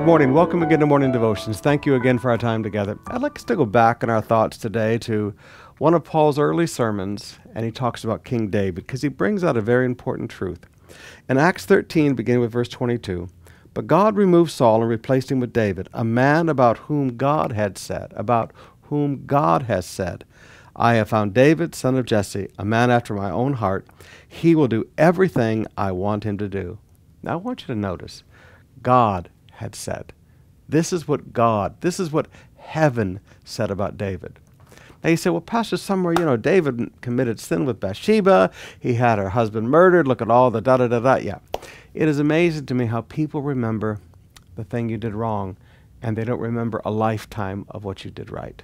Good morning. Welcome again to Morning Devotions. Thank you again for our time together. I'd like us to go back in our thoughts today to one of Paul's early sermons, and he talks about King David because he brings out a very important truth. In Acts 13, beginning with verse 22, but God removed Saul and replaced him with David, a man about whom God had said, about whom God has said, I have found David, son of Jesse, a man after my own heart. He will do everything I want him to do. Now I want you to notice God had said. This is what God, this is what heaven said about David. Now you say, well, Pastor, somewhere, you know, David committed sin with Bathsheba. He had her husband murdered. Look at all the da da da da. Yeah. It is amazing to me how people remember the thing you did wrong and they don't remember a lifetime of what you did right.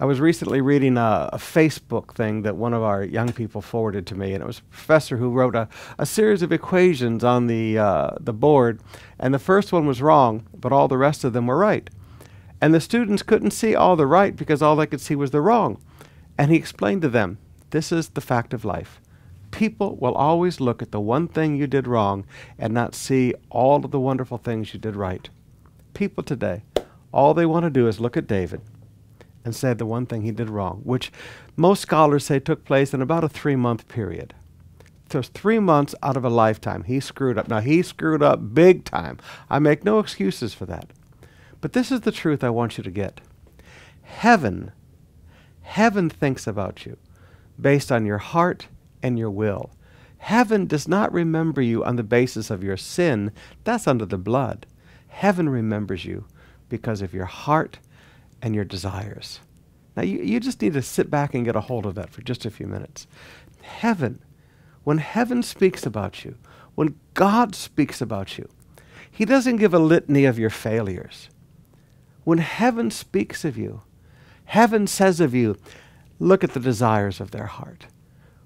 I was recently reading a, a, Facebook thing that one of our young people forwarded to me, and it was a professor who wrote a, a series of equations on the, uh, the board, and the first one was wrong, but all the rest of them were right. And the students couldn't see all the right because all they could see was the wrong. And he explained to them this is the fact of life. People will always look at the one thing you did wrong and not see all of the wonderful things you did right. People today, all they want to do is look at David and said the one thing he did wrong, which most scholars say took place in about a three month period. So three months out of a lifetime. He screwed up. Now, he screwed up big time. I make no excuses for that. But this is the truth I want you to get. Heaven, heaven thinks about you based on your heart and your will. Heaven does not remember you on the basis of your sin. That's under the blood. Heaven remembers you because of your heart and your desires. Now, you, you just need to sit back and get a hold of that for just a few minutes. Heaven, when heaven speaks about you, when God speaks about you, He doesn't give a litany of your failures. When heaven speaks of you, heaven says of you, look at the desires of their heart.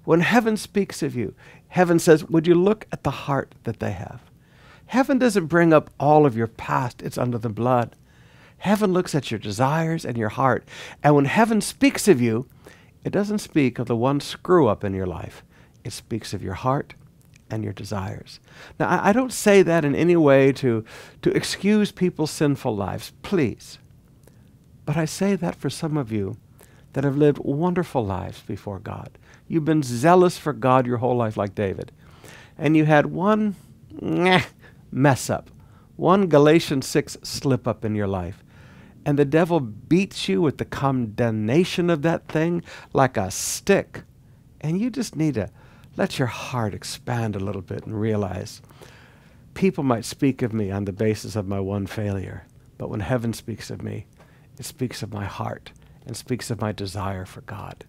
When heaven speaks of you, heaven says, would you look at the heart that they have? Heaven doesn't bring up all of your past, it's under the blood. Heaven looks at your desires and your heart. And when heaven speaks of you, it doesn't speak of the one screw up in your life. It speaks of your heart and your desires. Now, I, I don't say that in any way to, to excuse people's sinful lives, please. But I say that for some of you that have lived wonderful lives before God. You've been zealous for God your whole life, like David. And you had one mess up, one Galatians 6 slip up in your life and the devil beats you with the condemnation of that thing like a stick. And you just need to let your heart expand a little bit and realize people might speak of me on the basis of my one failure, but when heaven speaks of me, it speaks of my heart and speaks of my desire for God.